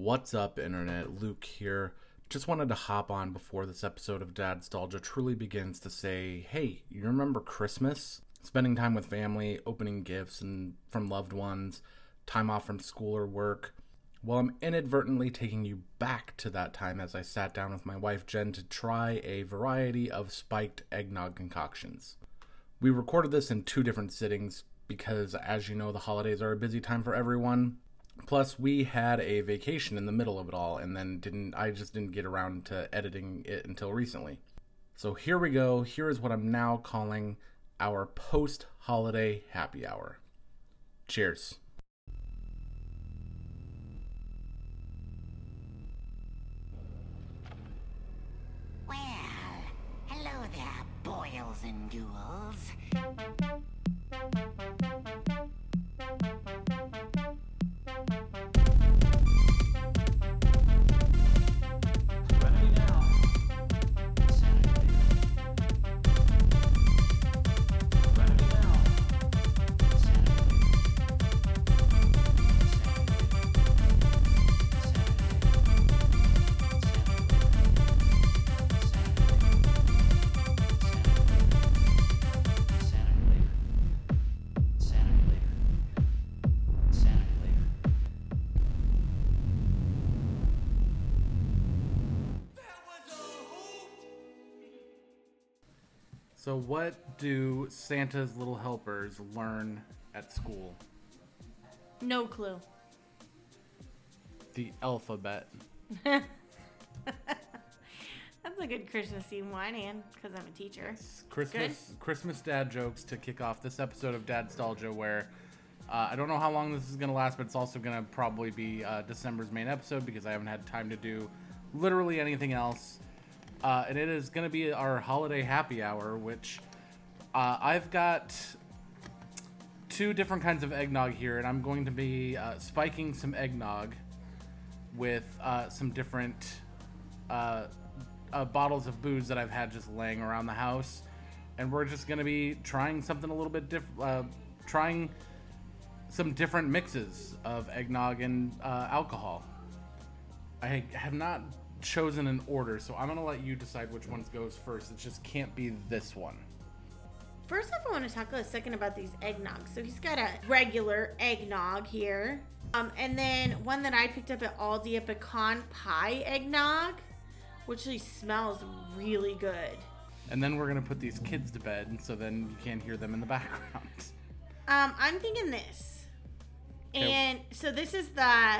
What's up, Internet? Luke here. Just wanted to hop on before this episode of Dadstalgia truly begins to say, hey, you remember Christmas? Spending time with family, opening gifts and from loved ones, time off from school or work. Well, I'm inadvertently taking you back to that time as I sat down with my wife Jen to try a variety of spiked eggnog concoctions. We recorded this in two different sittings because, as you know, the holidays are a busy time for everyone. Plus, we had a vacation in the middle of it all, and then didn't I just didn't get around to editing it until recently. So here we go. Here is what I'm now calling our post-holiday happy hour. Cheers. Well, hello there, boils and ghouls. So what do Santa's little helpers learn at school? No clue. The alphabet. That's a good Christmassy one, and because I'm a teacher. Christmas Christmas dad jokes to kick off this episode of Dadstalgia where uh, I don't know how long this is going to last, but it's also going to probably be uh, December's main episode because I haven't had time to do literally anything else. Uh, and it is going to be our holiday happy hour, which uh, I've got two different kinds of eggnog here, and I'm going to be uh, spiking some eggnog with uh, some different uh, uh, bottles of booze that I've had just laying around the house, and we're just gonna be trying something a little bit different, trying some different mixes of eggnog and alcohol. I have not chosen an order, so I'm gonna let you decide which ones goes first. It just can't be this one. First off, I want to talk a second about these eggnogs. So he's got a regular eggnog here, um, and then one that I picked up at Aldi, a pecan pie eggnog, which really smells really good. And then we're gonna put these kids to bed, so then you can't hear them in the background. Um, I'm thinking this, Okay. and so this is the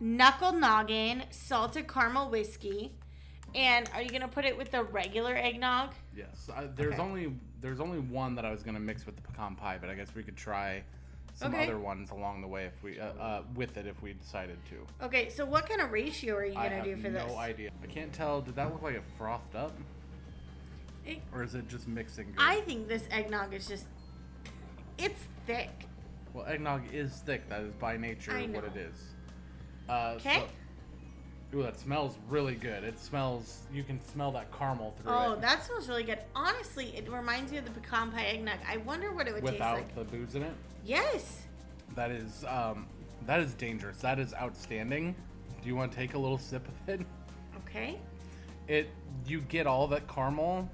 Knuckle Noggin salted caramel whiskey. And are you gonna put it with the regular eggnog? Yes, I, there's Okay. only there's only one that I was gonna mix with the pecan pie, but I guess we could try some Okay. other ones along the way if we uh, uh, with it if we decided to. Okay, so what kind of ratio are you gonna do for no this? No idea. I can't tell. Did that look like it frothed up, It- or is it just mixing? Good? I think this eggnog is just it's thick. well, eggnog is thick. That is by nature what it is. Uh, Okay. So, ooh, that smells really good. It smells. You can smell that caramel through it. Oh, it. that smells really good. Honestly, it reminds me of the pecan pie eggnog. I wonder what it would without taste like. Without the booze in it. Yes. That is um, that is dangerous. That is outstanding. Do you want to take a little sip of it? Okay. It you get all that caramel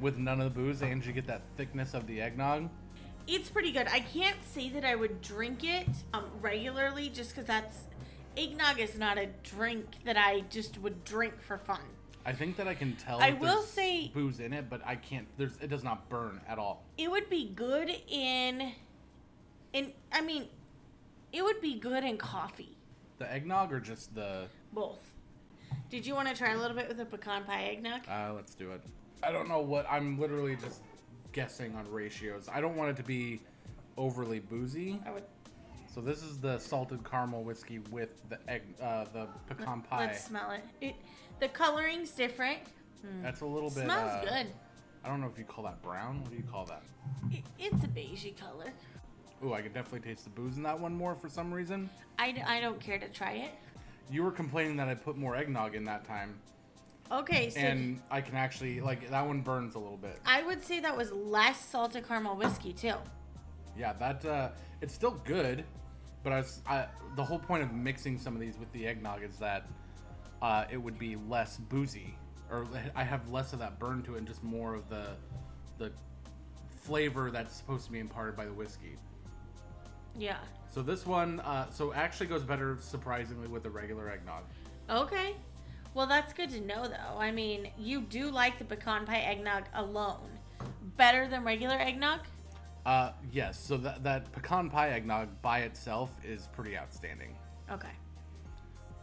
with none of the booze, and you get that thickness of the eggnog. It's pretty good. I can't say that I would drink it um, regularly just because that's eggnog is not a drink that I just would drink for fun. I think that I can tell. I will say- booze in it, but I can't. There's it does not burn at all. It would be good in, in I mean, it would be good in coffee. The eggnog or just the. Both. Did you want to try a little bit with the pecan pie eggnog? Uh, let's do it. I don't know what I'm literally just guessing on ratios. I don't want it to be overly boozy. I would. So this is the salted caramel whiskey with the egg, uh, the pecan pie. Let's smell it. It the coloring's different. That's a little bit. Smells uh, good. I don't know if you call that brown. What do you call that? It, it's a beigey color. Ooh, I could definitely taste the booze in that one more for some reason. I, d- I don't care to try it. You were complaining that I put more eggnog in that time, Okay, so and I can actually like that one burns a little bit. I would say that was less salted caramel whiskey too. Yeah, that uh, it's still good. But I was, I, the whole point of mixing some of these with the eggnog is that uh, it would be less boozy, or I have less of that burn to it, and just more of the the flavor that's supposed to be imparted by the whiskey. Yeah. So this one, uh, so actually goes better surprisingly with the regular eggnog. Okay. Well, that's good to know, though. I mean, you do like the pecan pie eggnog alone better than regular eggnog? Uh, yes. So that that pecan pie eggnog by itself is pretty outstanding. Okay.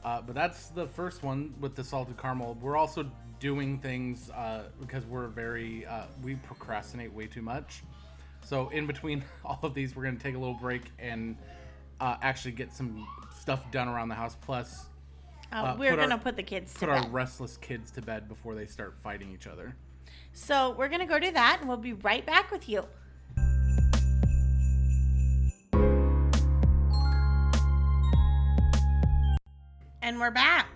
Uh, but that's the first one with the salted caramel. We're also doing things uh, because we're very uh, we procrastinate way too much. So in between all of these, we're gonna take a little break and uh, actually get some stuff done around the house. Plus, Uh, Uh, we're put gonna put the kids to put bed. our restless kids to bed before they start fighting each other. So we're gonna go do that, and we'll be right back with you. And we're back.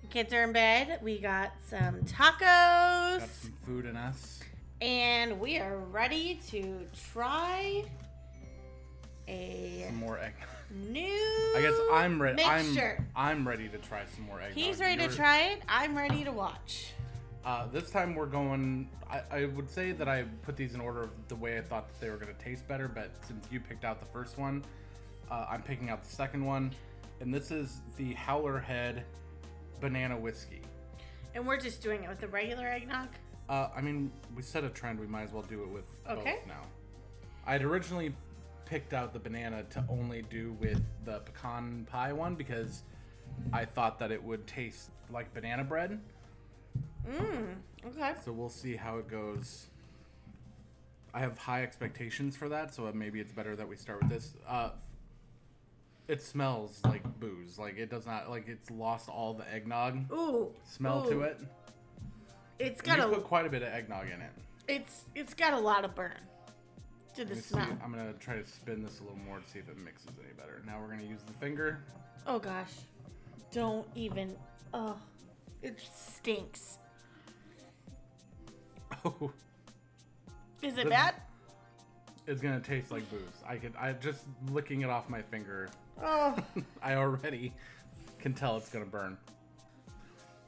The kids are in bed. We got some tacos, Got some food in us. and we are ready to try a Some more egg. new. I guess I'm ready. I'm Mixture. I'm ready to try some more egg. He's ready to try it. I'm ready to watch. Uh, this time we're going. I, I would say that I put these in order of the way I thought that they were going to taste better, but since you picked out the first one, uh, I'm picking out the second one, and this is the Howler Head Banana Whiskey. And we're just doing it with the regular eggnog. Uh, I mean, we set a trend. We might as well do it with Okay. both now. I had originally picked out the banana to only do with the pecan pie one because I thought that it would taste like banana bread. Mmm. Okay. So we'll see how it goes. I have high expectations for that, so maybe it's better that we start with this. Uh, it smells like booze. Like it does not like it's lost all the eggnog Ooh. smell ooh. to it. It's got you a. put quite a bit of eggnog in it. It's it's got a lot of burn to Let the me see. smell. I'm gonna try to spin this a little more to see if it mixes any better. Now we're gonna use the finger. Oh gosh. Don't even. Oh, it stinks. Oh, Is it bad? It's gonna taste like booze. I could. I just licking it off my finger. Oh. I already can tell it's gonna burn.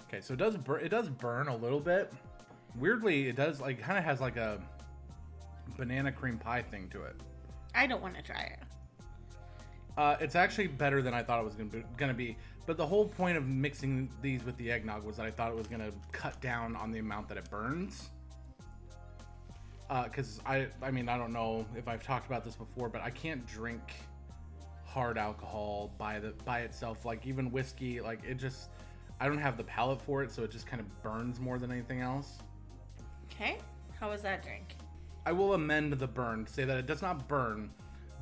Okay, so it does burn. It does burn a little bit. Weirdly, it does like kind of has like a banana cream pie thing to it. I don't want to try it. Uh, it's actually better than I thought it was gonna be, gonna be. But the whole point of mixing these with the eggnog was that I thought it was gonna cut down on the amount that it burns. Because I, I mean, I don't know if I've talked about this before, but I can't drink hard alcohol by the by itself. Like even whiskey, like it just, I don't have the palate for it, so it just kind of burns more than anything else. Okay. How was that drink? I will amend the burn say that it does not burn,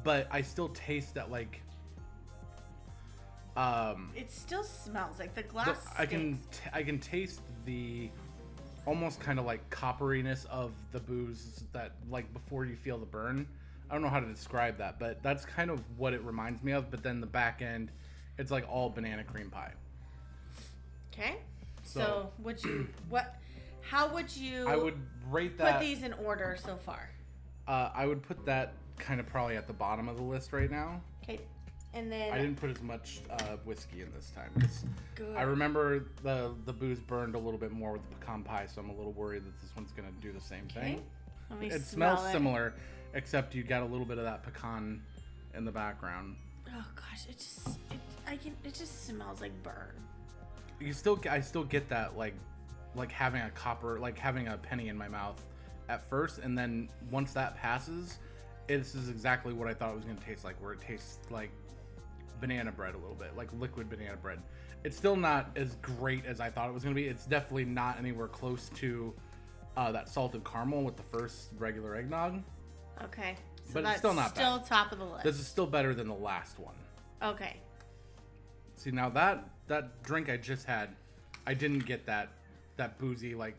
but I still taste that like. Um, It still smells like the the- glass. I can t- I can taste the almost kind of like copperiness of the booze that like before you feel the burn. I don't know how to describe that, but that's kind of what it reminds me of. But then the back end, it's like all banana cream pie. Okay. So, So- would you what? How would you? I would rate that. put these in order so far. Uh, I would put that kind of probably at the bottom of the list right now. Okay. And then I didn't put as much uh, whiskey in this time because. I remember the the booze burned a little bit more with the pecan pie, so I'm a little worried that this one's gonna do the same Okay. thing. Let me It smell smells similar, except you got a little bit of that pecan in the background. Oh gosh, it just it, I can it just smells like burn. You still, I still get that like, like having a copper, like having a penny in my mouth at first, and then once that passes, this is exactly what I thought it was gonna taste like, where it tastes like banana bread a little bit, like liquid banana bread. It's still not as great as I thought it was gonna be. It's definitely not anywhere close to uh, that salted caramel with the first regular eggnog. Okay. So But it's that's still not still bad. top of the list. This is still better than the last one. okay. See now that that drink I just had, I didn't get that that boozy like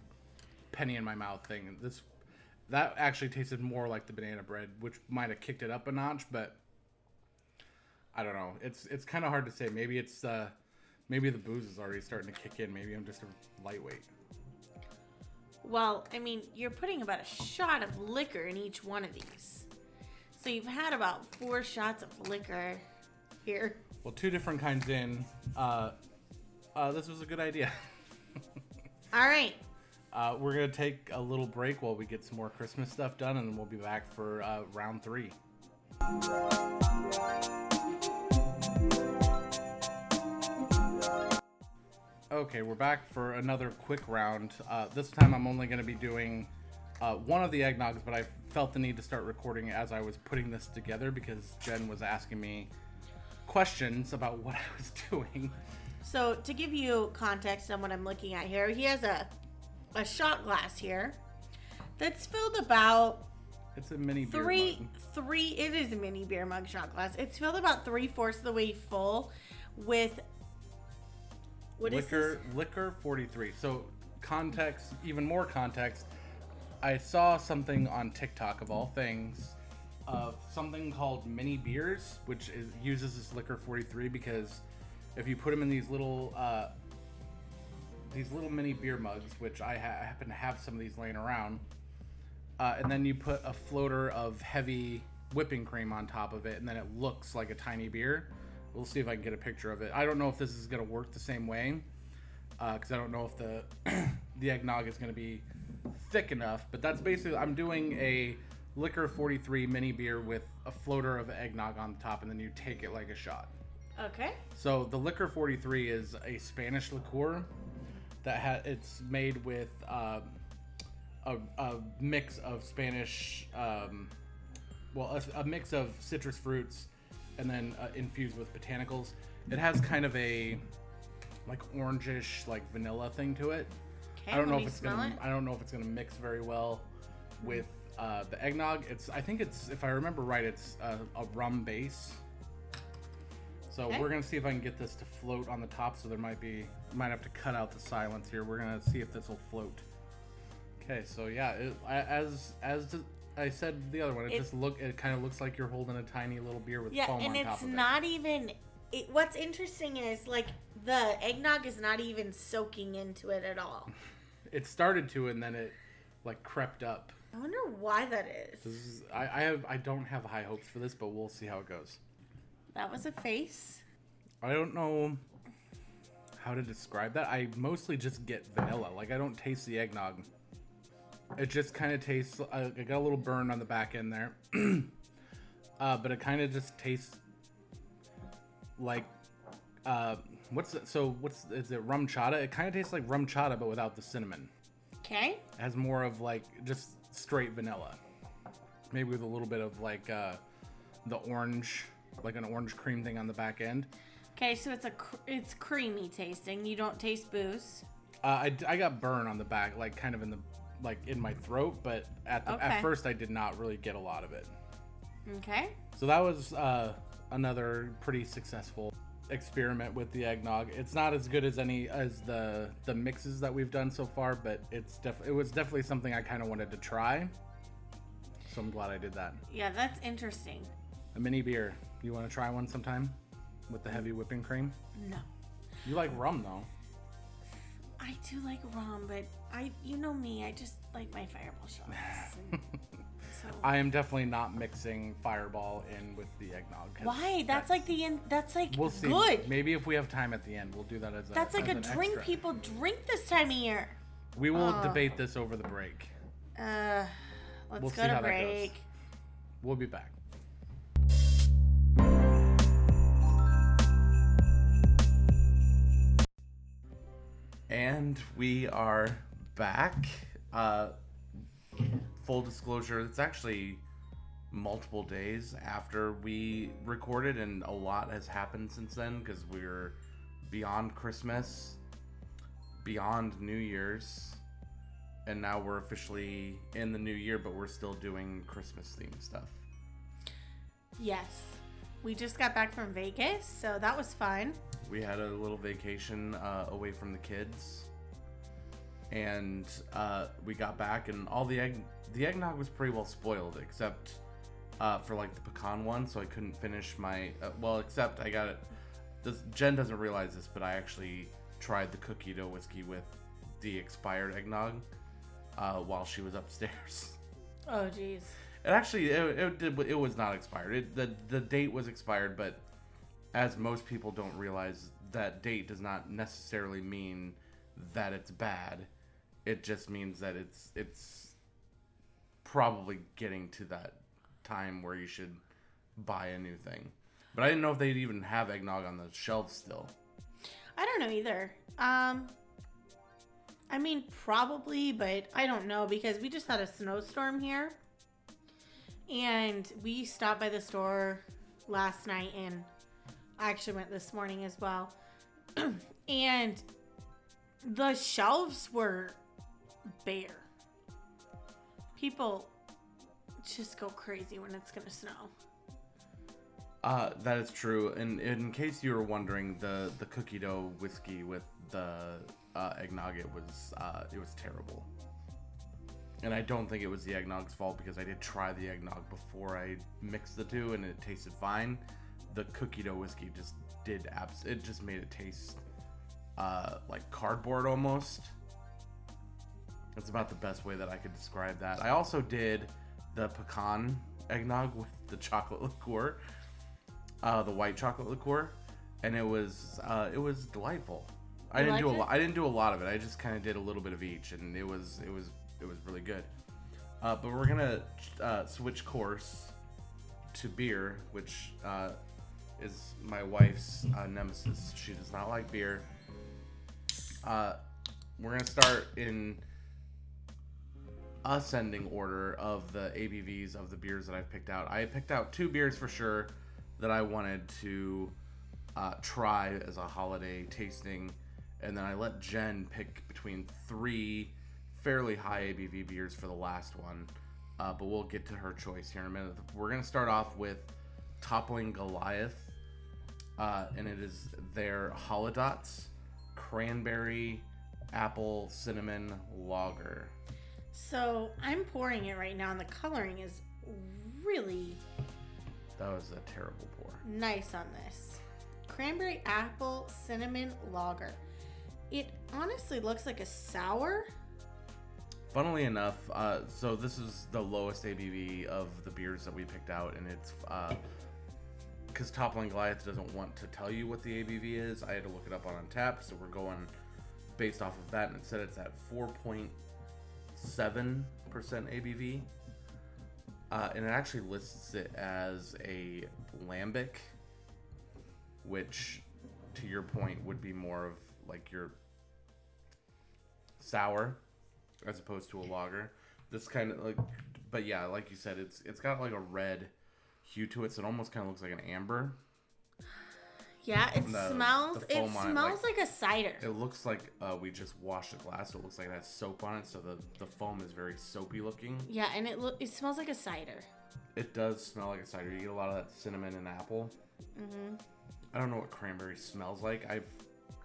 penny in my mouth thing. This that actually tasted more like the banana bread, which might have kicked it up a notch, but I don't know. It's it's kind of hard to say. Maybe it's uh maybe the booze is already starting to kick in. Maybe I'm just a lightweight. Well, I mean, you're putting about a shot of liquor in each one of these. So you've had about four shots of liquor here. Well, two different kinds in. Uh, uh, this was a good idea. All right. Uh, we're gonna take a little break while we get some more Christmas stuff done, and then we'll be back for uh, round three. Okay, we're back for another quick round. Uh, this time I'm only going to be doing uh, one of the eggnogs, but I felt the need to start recording as I was putting this together because Jen was asking me questions about what I was doing. So to give you context on what I'm looking at here, he has a a shot glass here that's filled about It's a mini beer three mug. three. It is a mini beer mug shot glass. It's filled about three fourths of the way full with what is liquor liquor 43 so context even more context i saw something on tiktok of all things of something called mini beers which is uses this liquor 43 because if you put them in these little uh, these little mini beer mugs which i ha- happen to have some of these laying around uh, and then you put a floater of heavy whipping cream on top of it, and then it looks like a tiny beer. We'll see if I can get a picture of it. I don't know if this is gonna work the same way, because I don't know if the the eggnog is gonna be thick enough. But that's basically I'm doing a liquor 43 mini beer with a floater of eggnog on the top, and then you take it like a shot. Okay. So the liquor 43 is a Spanish liqueur that ha- it's made with um, a, a mix of Spanish, um, well, a, a mix of citrus fruits, and then uh, infused with botanicals. It has kind of a like orangish, like vanilla thing to it. Okay. I don't know if it's gonna. it. I don't know if it's gonna mix very well with uh, the eggnog. It's. I think it's. If I remember right, it's a, a rum base. So Okay. we're gonna see if I can get this to float on the top. So there might be. Might have to cut out the silence here. We're gonna see if this will float. Okay. So yeah, it, as as I said the other one, it, It- just look. It kind of looks like you're holding a tiny little beer with Yeah, foam and on top it's of it. not even. It, what's interesting is like the eggnog is not even soaking into it at all. It started to, and then it like crept up. I wonder why that is. This is. I, I have. I don't have high hopes for this, but we'll see how it goes. That was a face. I don't know how to describe that. I mostly just get vanilla. Like I don't taste the eggnog. It just kind of tastes. I, I got a little burn on the back end there, uh, but it kind of just tastes like. Uh, what's it, so? What's is it? RumChata. It kind of tastes like RumChata, but without the cinnamon. Okay. It has more of like just straight vanilla, maybe with a little bit of like uh, the orange, like an orange cream thing on the back end. Okay, so it's a cr- it's creamy tasting. You don't taste booze. Uh, I, I got burn on the back, like kind of in the like in my throat, but at the, Okay. at first I did not really get a lot of it. Okay. So that was uh, another pretty successful experiment with the eggnog. It's not as good as any as the the mixes that we've done so far, but it's def- it was definitely something I kind of wanted to try. So I'm glad I did that. Yeah, that's interesting. A mini beer. You want to try one sometime with the heavy whipping cream? No. You like rum though. I do like rum, but I you know me, I just like my fireball shots. so I am definitely not mixing Fireball in with the eggnog. why? That's like the in, that's like We'll see. good. Maybe if we have time at the end, we'll do that as a. That's like as a drink extra. people drink this time of year. We will Oh. debate this over the break. Uh, let's We'll go see to how that goes. break. We'll be back. And we are back. Uh, full disclosure, it's actually multiple days after we recorded, and a lot has happened since then because we're beyond Christmas, beyond New Year's, and now we're officially in the new year, but we're still doing Christmas themed stuff. Yes. We just got back from Vegas, so that was fun. We had a little vacation uh, away from the kids, and uh, we got back, and all the egg the eggnog was pretty well spoiled, except uh, for like the pecan one. So I couldn't finish my uh, well, except I got it. This, Jen doesn't realize this, but I actually tried the cookie dough whiskey with the expired eggnog uh, while she was upstairs. Oh jeez. It actually it, it did it was not expired. It, the the date was expired, but as most people don't realize, that date does not necessarily mean that it's bad. It just means that it's it's probably getting to that time where you should buy a new thing. But I didn't know if they'd even have eggnog on the shelves still. I don't know either. Um, I mean, probably, but I don't know because we just had a snowstorm here. And we stopped by the store last night and I actually went this morning as well. and the shelves were bare. People just go crazy when it's going to snow. Uh, that is true. And in case you were wondering, the the cookie dough whiskey with the uh, eggnog, it was uh, it was terrible. And I don't think it was the eggnog's fault because I did try the eggnog before I mixed the two, and it tasted fine. The cookie dough whiskey just did abs. It just made it taste uh, like cardboard almost. That's about the best way that I could describe that. I also did the pecan eggnog with the chocolate liqueur uh, the white chocolate liqueur, and it was uh, it was delightful. I You didn't do a lot. I didn't do a lot of it. I just kind of did a little bit of each, and it was it was it was really good. Uh, but we're gonna uh, switch course to beer, which uh, is my wife's uh, nemesis. She does not like beer. Uh, we're gonna start in ascending order of the ABVs of the beers that I've picked out. I picked out two beers for sure that I wanted to uh, try as a holiday tasting, and then I let Jen pick between three fairly high ABV beers for the last one. Uh, but we'll get to her choice here in a minute. We're gonna start off with Toppling Goliath, uh, and it is their Holodots cranberry apple cinnamon lager. So I'm pouring it right now, and the coloring is really That was a terrible pour. nice on this. Cranberry apple cinnamon lager. It honestly looks like a sour. Funnily enough, uh, so this is the lowest ABV of the beers that we picked out, and it's because Toppling Goliath doesn't want to tell you what the ABV is. I had to look it up on Untappd, so we're going based off of that, and it said it's at 4.7% ABV. Uh, and it actually lists it as a lambic, which, to your point, would be more of like your sour as opposed to a lager. This kind of like, but yeah, like you said, it's it's got like a red hue to it, so it almost kind of looks like an amber. Yeah, it The- smells. the It on smells like- like, a cider. It looks like uh, we just washed a glass, so it looks like it has soap on it, so the the foam is very soapy looking. yeah, and it look. It smells like a cider. It does smell like a cider. You get a lot of that cinnamon and apple. hmm I don't know what cranberry smells like. I've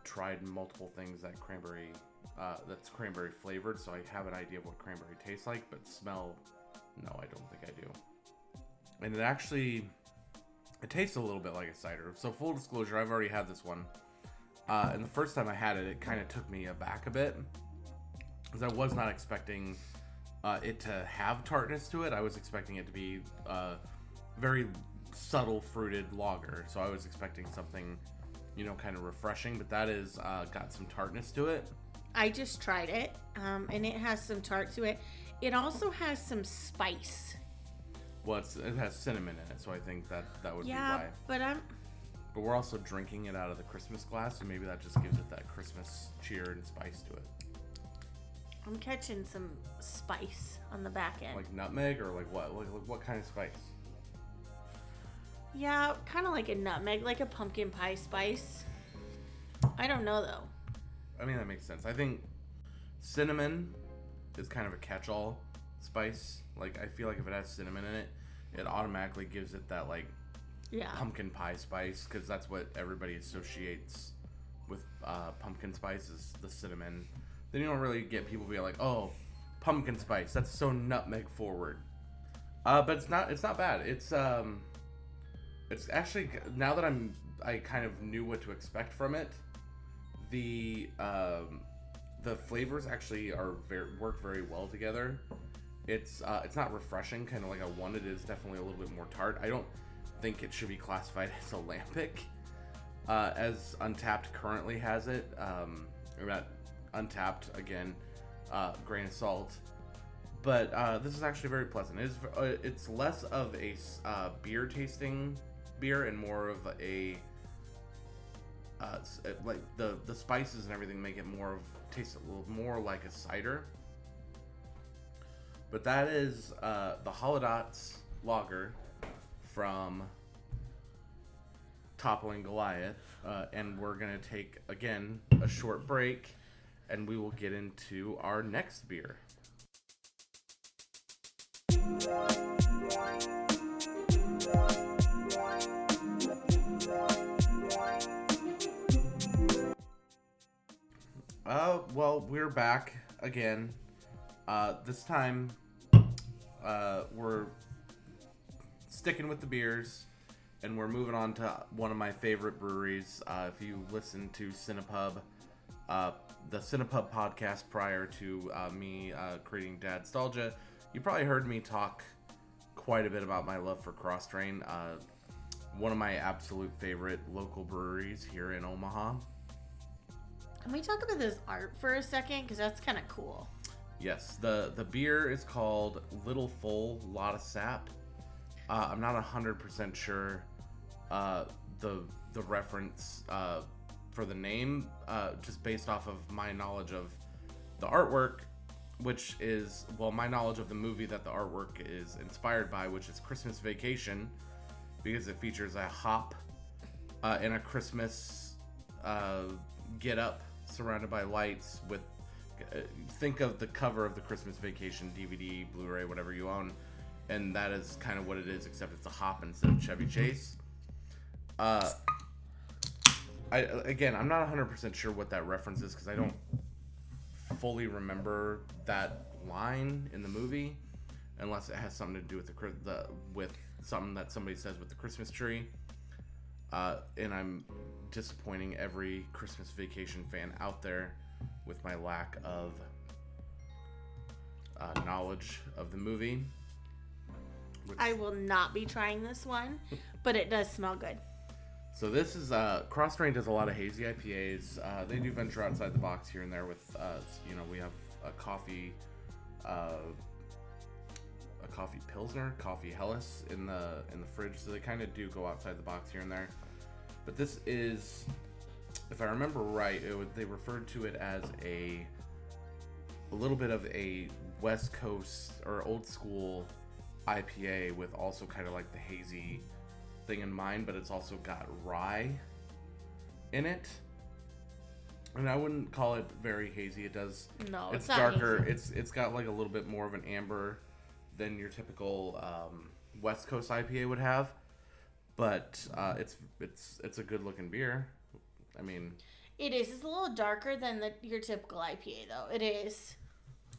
tried multiple things that cranberry uh, that's cranberry flavored, so I have an idea of what cranberry tastes like, but smell, no, I don't think I do. And it actually, it tastes a little bit like a cider. So full disclosure, I've already had this one, uh, and the first time I had it, it kind of took me aback a bit, because I was not expecting uh, it to have tartness to it. I was expecting it to be uh, very subtle fruited lager, so I was expecting something, you know, kind of refreshing. But that is uh, got some tartness to it. I just tried it, um, and it has some tart to it. It also has some spice. Well, it's, it has cinnamon in it, so I think that that would Yeah, be why. but I'm. But we're also drinking it out of the Christmas glass, so maybe that just gives it that Christmas cheer and spice to it, I'm catching some spice on the back end. like nutmeg or like what? Like, like what kind of spice? yeah, kind of like a nutmeg, like a pumpkin pie spice. I don't know though. I mean, that makes sense. I think cinnamon is kind of a catch-all spice. Like, I feel like if it has cinnamon in it, it automatically gives it that like Yeah. pumpkin pie spice because that's what everybody associates with uh, pumpkin spice is the cinnamon. Then you don't really get people being like, "Oh, pumpkin spice. That's so nutmeg forward." Uh, but it's not. It's not bad. It's um, it's actually now that I'm I kind of knew what to expect from it. The um, the flavors actually are very work very well together. It's uh, it's not refreshing, kind of like I wanted. It is definitely a little bit more tart. I don't think it should be classified as a lambic. uh, as Untappd currently has it. Um, not Untappd again, uh, grain of salt. But uh, this is actually very pleasant. It's uh, it's less of a uh, beer tasting beer and more of a uh, uh, like the the spices and everything make it more of taste a little more like a cider. But that is uh, the Holodots lager from Toppling Goliath, uh, and we're gonna take again a short break, and we will get into our next beer. Uh, well, we're back again. Uh, this time, uh, we're sticking with the beers, and we're moving on to one of my favorite breweries. Uh, if you listen to Cinepub, uh, the Cinepub podcast prior to uh, me uh, creating Dad Nostalgia, you probably heard me talk quite a bit about my love for Kros Strain. Uh, one of my absolute favorite local breweries here in Omaha. Can we talk about this art for a second? Because that's kind of cool. Yes, the the beer is called Little Full Lot of Sap. Uh, I'm not hundred percent sure uh, the the reference uh, for the name, uh, just based off of my knowledge of the artwork, which is well, my knowledge of the movie that the artwork is inspired by, which is Christmas Vacation, because it features a hop uh, in a Christmas uh, get up surrounded by lights with uh, think of the cover of the Christmas Vacation DVD, Blu-ray, whatever you own, and that is kind of what it is, except it's a hop instead of Chevy Chase. Uh, I again, I'm not 100% sure what that reference is because I don't fully remember that line in the movie, unless it has something to do with the, the with something that somebody says with the Christmas tree. Uh, and I'm disappointing every Christmas Vacation fan out there with my lack of uh, knowledge of the movie. Which- I will not be trying this one, but it does smell good. So this is uh, Kros Strain does a lot of hazy IPAs. Uh, they do venture outside the box here and there with uh, you know we have a coffee, uh, a coffee pilsner, coffee Helles in the in the fridge. So they kind of do go outside the box here and there. But this is, if I remember right, it would, they referred to it as a a little bit of a West Coast or old school IPA with also kind of like the hazy thing in mind, but it's also got rye in it. And I wouldn't call it very hazy. It does. No, it's, it's darker. hazy. It's it's got like a little bit more of an amber than your typical um, West Coast IPA would have. But uh, it's it's it's a good looking beer. I mean, It is. It's a little darker than the, your typical IPA, though. It is.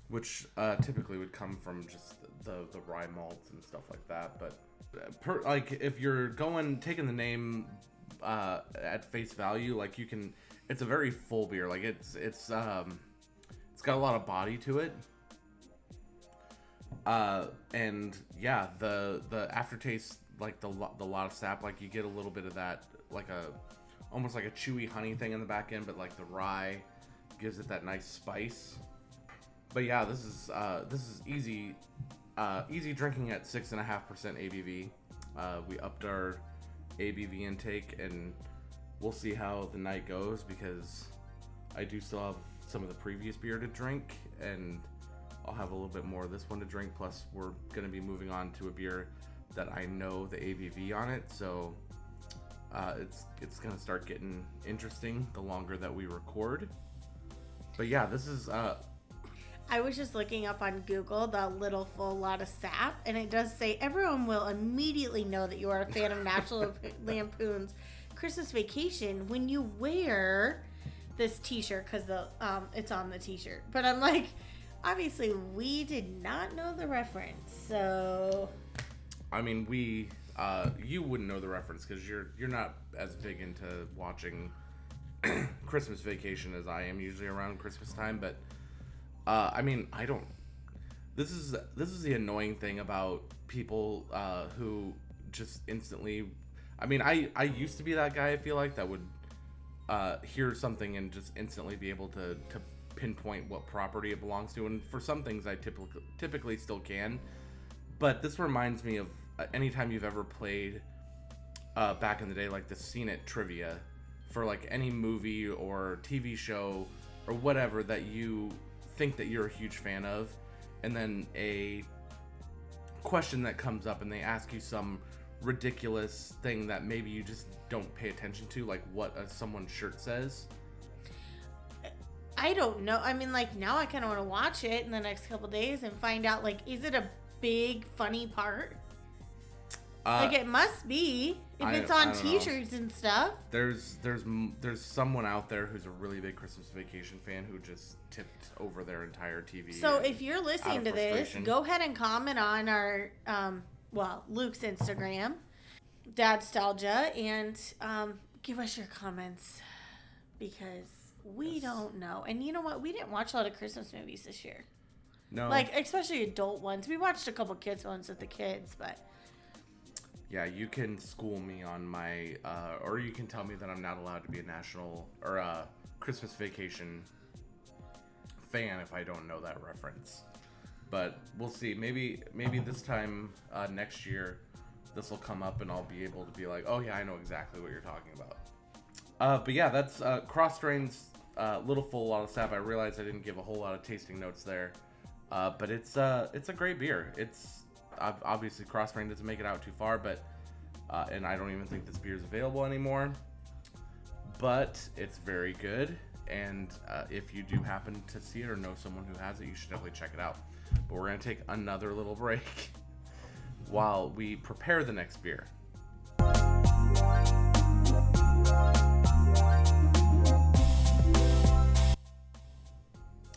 which uh, typically would come from just the the rye malts and stuff like that. But uh, per, like if you're going taking the name uh, at face value, like you can, it's a very full beer. Like it's it's um, it's got a lot of body to it. Uh, and yeah, the the aftertaste, like the the lot of sap, like you get a little bit of that, like a almost like a chewy honey thing in the back end, but like the rye gives it that nice spice. But yeah, this is uh, this is easy, uh, easy drinking at six and a half percent ABV. Uh, we upped our ABV intake, and we'll see how the night goes because I do still have some of the previous beer to drink, and I'll have a little bit more of this one to drink. Plus, we're gonna be moving on to a beer that I know the ABV on it, so uh, it's it's gonna start getting interesting the longer that we record. But yeah, this is uh, I was just looking up on Google the little full lot of sap, and it does say everyone will immediately know that you are a fan of National Lampoon's Christmas Vacation when you wear this T-shirt because the um it's on the T-shirt. But I'm like, obviously we did not know the reference, so I mean, we uh, you wouldn't know the reference because you're you're not as big into watching Christmas Vacation as I am usually around Christmas time. But uh, I mean, I don't. This is this is the annoying thing about people uh, who just instantly. I mean, I I used to be that guy. I feel like that would uh, hear something and just instantly be able to to pinpoint what property it belongs to. And for some things, I typically typically still can. But this reminds me of uh, anytime you've ever played uh, back in the day, like the Scene It trivia for like any movie or TV show or whatever that you think that you're a huge fan of, and then a question that comes up and they ask you some ridiculous thing that maybe you just don't pay attention to, like what uh, someone's shirt says. I don't know. I mean, like now I kind of want to watch it in the next couple days and find out like is it a big funny part? Uh, like it must be if I- it's on don't know. T-shirts and stuff. there's there's there's someone out there who's a really big Christmas Vacation fan who just tipped over their entire TV. So if you're listening to this, go ahead and comment on our um, well Luke's Instagram, Dadstalgia, and um, give us your comments because we Yes. don't know. And you know what? We didn't watch a lot of Christmas movies this year. No, Like especially adult ones. We watched a couple kids ones with the kids, but yeah, you can school me on my, uh, or you can tell me that I'm not allowed to be a national or a Christmas Vacation fan if I don't know that reference. But we'll see. Maybe maybe this time uh, next year, this will come up and I'll be able to be like, oh yeah, I know exactly what you're talking about. Uh, but yeah, that's uh, Kros Strains. Uh, little full, lot of sap. I realized I didn't give a whole lot of tasting notes there, uh, but it's uh, it's a great beer. It's ob- obviously Kros Strain doesn't make it out too far, but uh, and I don't even think this beer is available anymore. But it's very good, and uh, if you do happen to see it or know someone who has it, you should definitely check it out. But we're gonna take another little break while we prepare the next beer.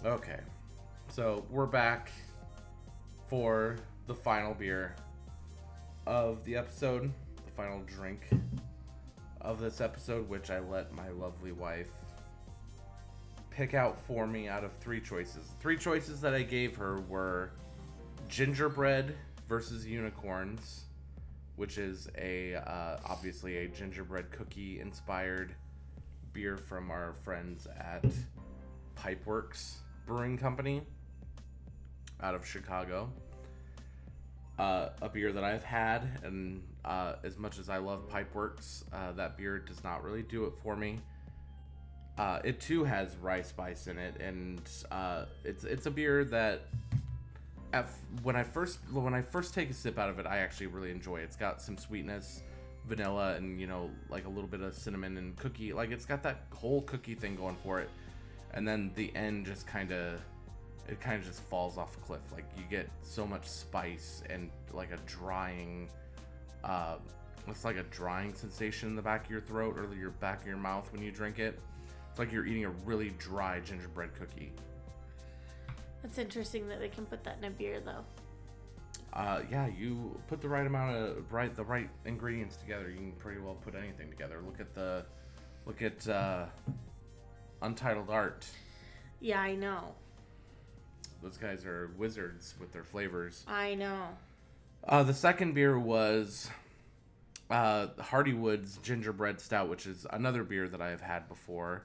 Okay, so we're back for the final beer of the episode, the final drink of this episode, which I let my lovely wife pick out for me out of three choices. Three choices that I gave her were gingerbread versus unicorns, which is a uh, obviously a gingerbread cookie inspired beer from our friends at Pipeworks Brewing Company out of Chicago. Uh, a beer that I've had, and uh, as much as I love Pipeworks, uh, that beer does not really do it for me. Uh, it too has rye spice in it, and uh, it's it's a beer that when I first when I first take a sip out of it, I actually really enjoy. It's got some sweetness, vanilla, and you know like a little bit of cinnamon and cookie. Like it's got that whole cookie thing going for it, and then the end just kind of it kind of just falls off a cliff. Like you get so much spice and like a drying, uh, it's like a drying sensation in the back of your throat or your back of your mouth when you drink it. It's like you're eating a really dry gingerbread cookie. That's interesting that they can put that in a beer, though. Uh, yeah, you put the right amount of right the right ingredients together. You can pretty well put anything together. Look at the, look at uh, Untitled Art. Yeah, I know. Those guys are wizards with their flavors. I know. Uh, the second beer was uh, Hardywood's Gingerbread Stout, which is another beer that I have had before,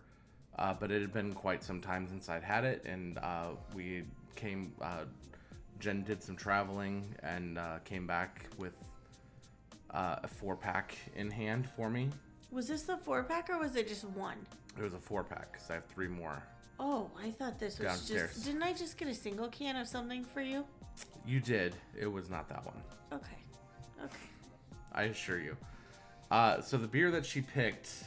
uh, but it had been quite some time since I'd had it, and uh, we came. Uh, Jen did some traveling and uh, came back with uh, a four pack in hand for me. Was this the four pack or was it just one? It was a four pack because I have three more. Oh, I thought this was Downstairs. just. Didn't I just get a single can of something for you? You did. It was not that one. Okay. Okay. I assure you. Uh, so the beer that she picked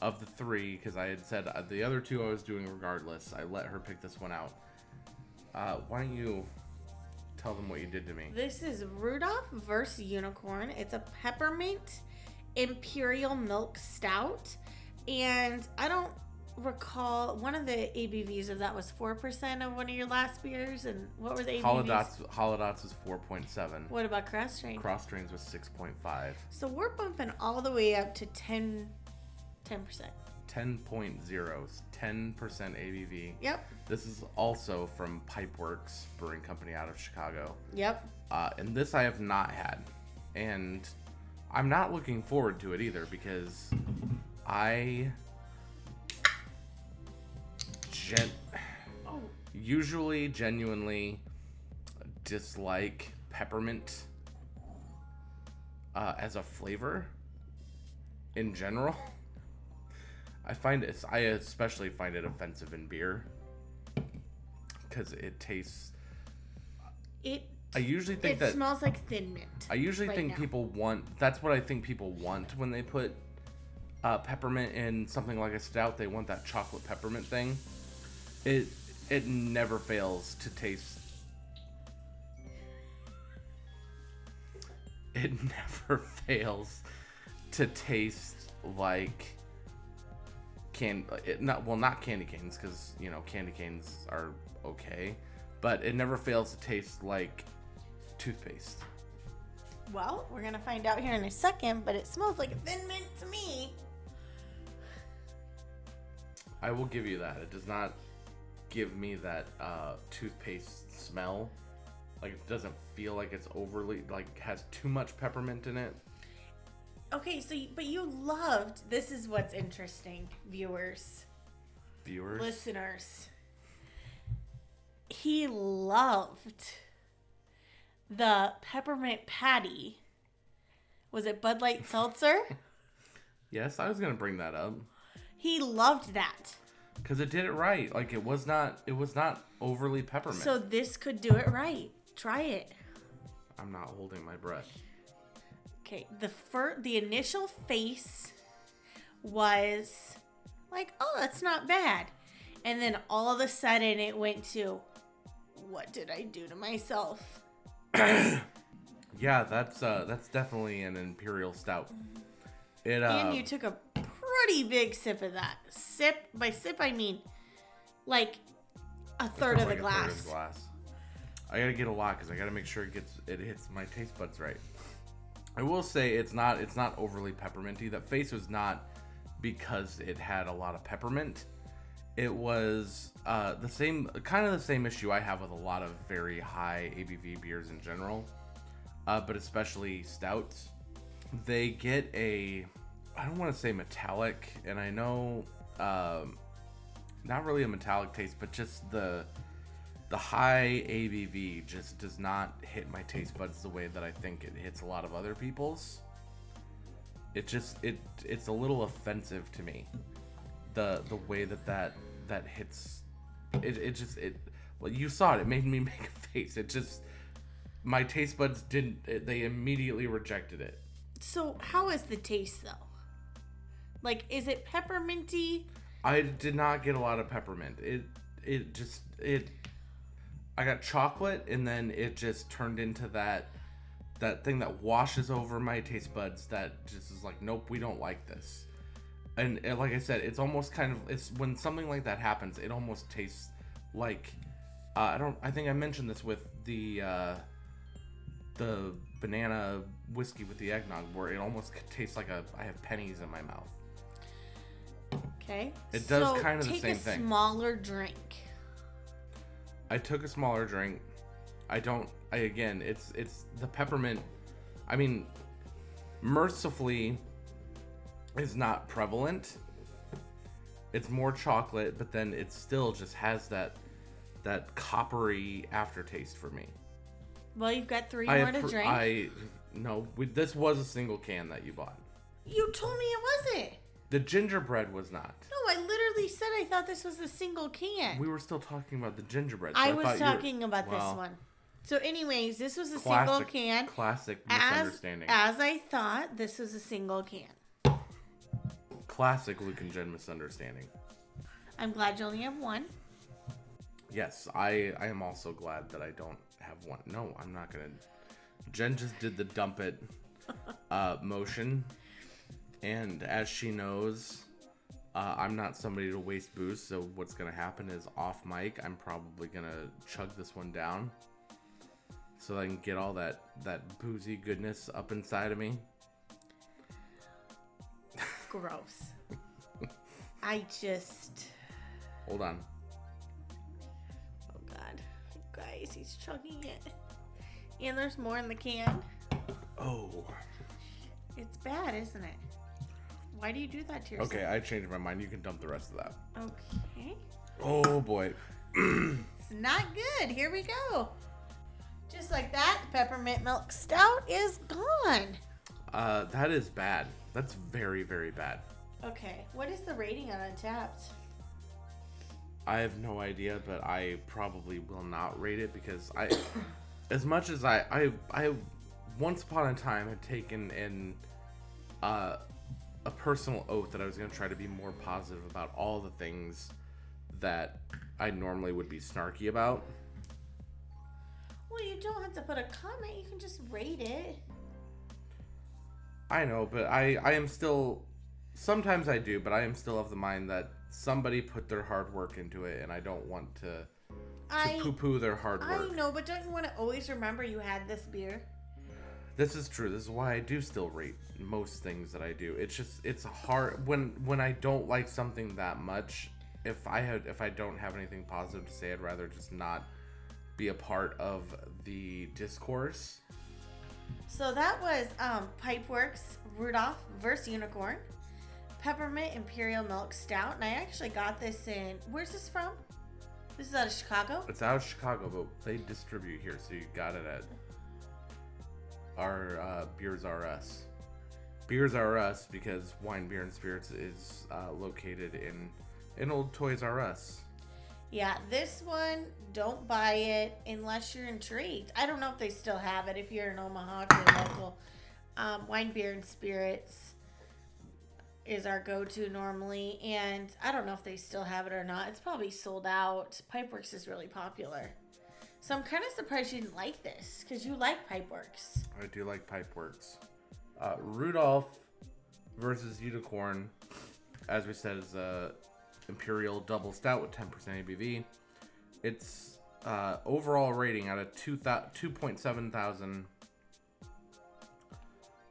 of the three, because I had said uh, the other two I was doing regardless, I let her pick this one out. Uh, why don't you tell them what you did to me? This is Rudolph versus Unicorn. It's a peppermint imperial milk stout. And I don't recall one of the ABVs of that was 4% of one of your last beers. And what were the ABVs? Holodots, Holodots was 4.7. What about Kros Strain? Kros Strains was 6.5. So we're bumping all the way up to 10 10%. 10.0, 10% ABV. Yep. This is also from Pipeworks Brewing Company out of Chicago. Yep. Uh, and this I have not had. And I'm not looking forward to it either because I gen- Oh, usually genuinely dislike peppermint uh, as a flavor in general. I find it, I especially find it offensive in beer because it tastes. it I usually think it that smells like thin mint. I usually right think now. people want. That's what I think people want when they put uh, peppermint in something like a stout. They want that chocolate peppermint thing. It it never fails to taste. It never fails to taste like can it not well not candy canes because you know candy canes are okay, but it never fails to taste like toothpaste. Well, we're gonna find out here in a second, but it smells like a thin mint to me. I will give you that. It does not give me that uh, toothpaste smell. Like it doesn't feel like it's overly like has too much peppermint in it. Okay, so you, but you loved. This is what's interesting, viewers, Viewers, listeners. He loved the peppermint patty. Was it Bud Light Seltzer? yes, I was gonna bring that up he loved that. Because it did it right. Like it was not it was not overly peppermint. So this could do it right. Try it. I'm not holding my breath. Okay, the fir- the initial face was like, "Oh, that's not bad." And then all of a sudden it went to what did I do to myself? Yeah, that's uh that's definitely an imperial stout. It uh and you took a pretty big sip of that. Sip by sip I mean like a third of like the a third glass. of the glass. I gotta get a lot because I gotta make sure it gets it hits my taste buds right. I will say it's not it's not overly pepperminty. That face was not because it had a lot of peppermint. It was uh, the same kind of the same issue I have with a lot of very high ABV beers in general, uh, but especially stouts. They get a I don't want to say metallic, and I know um, not really a metallic taste, but just the the high ABV just does not hit my taste buds the way that I think it hits a lot of other people's. It just it it's a little offensive to me. The the way that that that hits it it just it well you saw it it made me make a face. It just my taste buds didn't it, they immediately rejected it. So how is the taste though? Like is it pepperminty? I did not get a lot of peppermint. It it just it I got chocolate and then it just turned into that that thing that washes over my taste buds that just is like nope, we don't like this. And, like I said, it's almost kind of it's when something like that happens, it almost tastes like uh, I don't I think I mentioned this with the uh the banana whiskey with the eggnog where it almost tastes like a I have pennies in my mouth. Okay. It does So kind of the same thing. take a smaller drink. I took a smaller drink. I don't. I again, it's it's the peppermint. I mean, mercifully, is not prevalent. It's more chocolate, but then it still just has that that coppery aftertaste for me. Well, you've got three I more to drink. I no. We, this was a single can that you bought. You told me it wasn't. The gingerbread was not. No, I literally said I thought this was a single can. We were still talking about the gingerbread. so I thought was you were- talking about well, this one. So, anyways, this was a single can. classic As, misunderstanding. as I thought, this was a single can. classic Luke and Jen misunderstanding. I'm glad you only have one. Yes, I I am also glad that I don't have one. No, I'm not gonna. Jen just did the dump it uh, motion, and as she knows, uh, I'm not somebody to waste booze. So what's gonna happen is off mic, I'm probably gonna chug this one down, so I can get all that that boozy goodness up inside of me. Gross. I just. Hold on. Oh, God. Guys, he's chugging it. And there's more in the can. Oh, It's bad, isn't it? Why do you do that to yourself? Okay, I changed my mind. You can dump the rest of that. Okay. Oh boy. It's not good. Here we go. Just like that, the peppermint milk stout is gone. Uh, that is bad. That's very, very bad. Okay, what is the rating on Untappd? I have no idea, but I probably will not rate it because I, as much as I, I, I, once upon a time had taken in, uh, a personal oath that I was gonna try to be more positive about all the things that I normally would be snarky about. Well, you don't have to put a comment. You can just rate it. I know, but I, I am still. Sometimes I do, but I am still of the mind that somebody put their hard work into it, and I don't want to to I poo-poo their hard work. I know, but don't you want to always remember you had this beer? This is true. This is why I do still rate most things that I do. It's just it's hard when when I don't like something that much. If I had if I don't have anything positive to say, I'd rather just not be a part of the discourse. So that was um, Pipeworks Rudolph versus Unicorn, Peppermint Imperial Milk Stout, and I actually got this in. Where's this from? This is out of Chicago. It's out of Chicago, but they distribute here, so you got it at our uh, Beers R Us. Beers R Us because Wine, Beer, and Spirits is uh, located in in old Toys R Us. Yeah, this one, don't buy it unless you're intrigued. I don't know if they still have it if you're in Omaha, local. Um, wine, beer, and spirits is our go to normally, and I don't know if they still have it or not. It's probably sold out. Pipeworks is really popular. So I'm kind of surprised you didn't like this because you like Pipeworks. I do like Pipeworks. Uh, Rudolph versus Unicorn, as we said, is a Imperial Double Stout with 10% ABV. Its uh, overall rating out of 2 2.7 thousand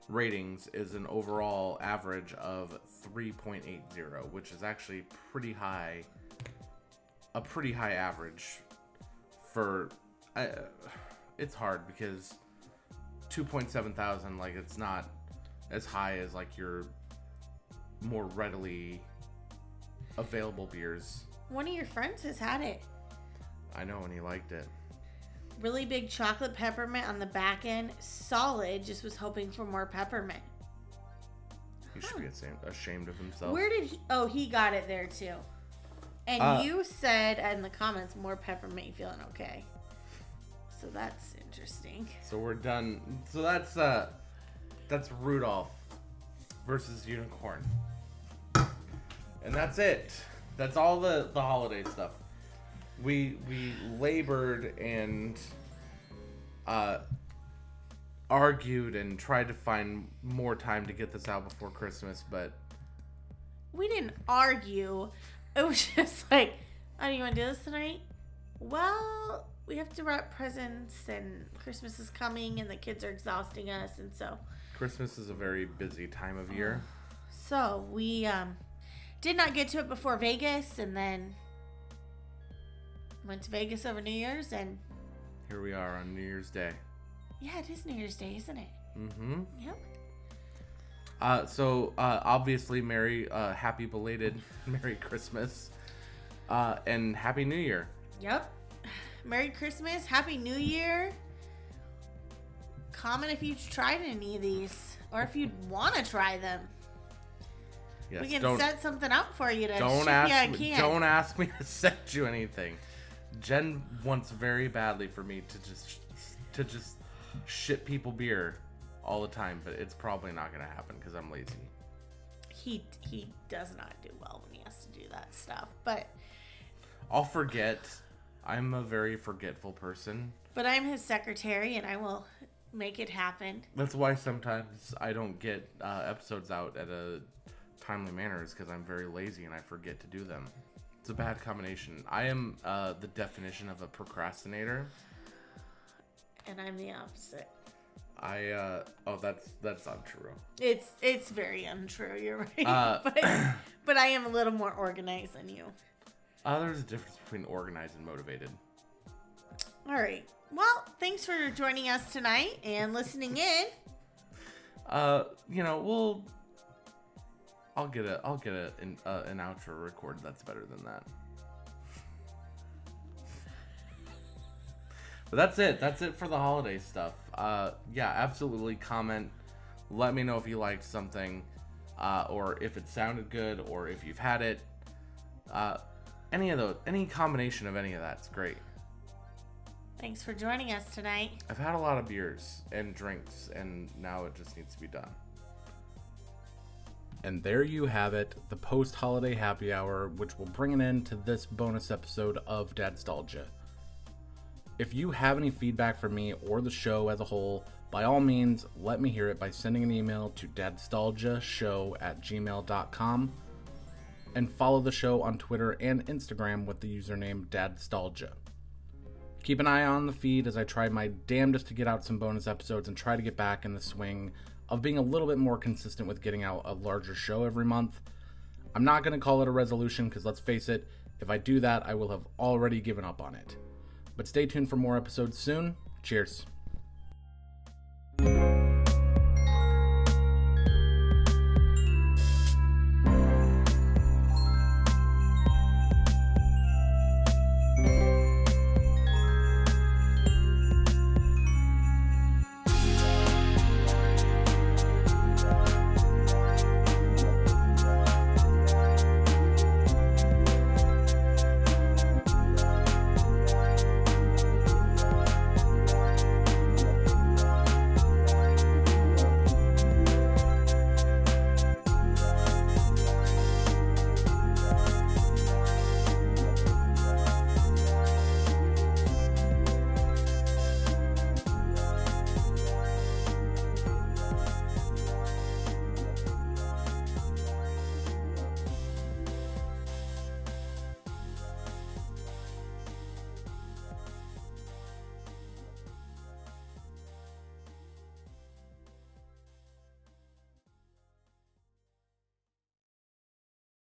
ratings is an overall average of 3.80, which is actually pretty high. A pretty high average for. Uh, it's hard because 2.7 thousand like it's not as high as like your more readily available beers One of your friends has had it. i know and he liked it Really big chocolate peppermint on the back end. Solid. Just was hoping for more peppermint. he should be ashamed, ashamed of himself Where did he? Oh, he got it there too. And Uh, you said in the comments, more peppermint, feeling okay. So that's interesting. so we're done so that's uh that's rudolph versus unicorn and that's it that's all the the holiday stuff we we labored and uh argued and tried to find more time to get this out before christmas but We didn't argue. It was just like, oh, do you want to do this tonight? Well, we have to wrap presents, and Christmas is coming, and the kids are exhausting us, and so, christmas is a very busy time of year so we um, did not get to it before Vegas, and then went to Vegas over New Year's, and here we are on new year's day yeah, it is New Year's Day, isn't it? mm-hmm Yep. Uh, so uh, obviously, Merry, uh, happy belated Merry Christmas, uh, and Happy New Year. Yep. Merry Christmas. Happy New Year. Comment if you've tried any of these or if you'd want to try them. Yes, we can set something up for you to don't ask you me, don't ask me to send you anything. Jen wants very badly for me to just to just ship people beer all the time, but it's probably not gonna happen because I'm lazy. He he does not do well when he has to do that stuff. But I'll forget. I'm a very forgetful person. but I'm his secretary and I will make it happen. That's why sometimes I don't get uh, episodes out at a timely manner, is because I'm very lazy and I forget to do them. It's a bad combination. I am uh, the definition of a procrastinator. And I'm the opposite. I uh, oh that's that's untrue. It's it's very untrue. You're right. Uh, but but I am a little more organized than you. Uh, there's a difference between organized and motivated. All right. Well, thanks for joining us tonight and listening in. Uh, you know, we'll. I'll get a. I'll get a, an, uh, an outro recorded that's better than that. But that's it. That's it for the holiday stuff. Uh, yeah, absolutely. Comment. Let me know if you liked something, uh, or if it sounded good, or if you've had it. Uh, any of those, any combination of any of that's great. Thanks for joining us tonight. I've had a lot of beers and drinks, and now it just needs to be done. And there you have it, the post holiday happy hour, which will bring an end to this bonus episode of Dadstalgia. If you have any feedback for me or the show as a whole, by all means, let me hear it by sending an email to dadstalgiashow at gmail.com and follow the show on Twitter and Instagram with the username dadstalgia. Keep an eye on the feed as I try my damnedest to get out some bonus episodes and try to get back in the swing of being a little bit more consistent with getting out a larger show every month. I'm not going to call it a resolution because let's face it, if I do that, I will have already given up on it. But stay tuned for more episodes soon. Cheers.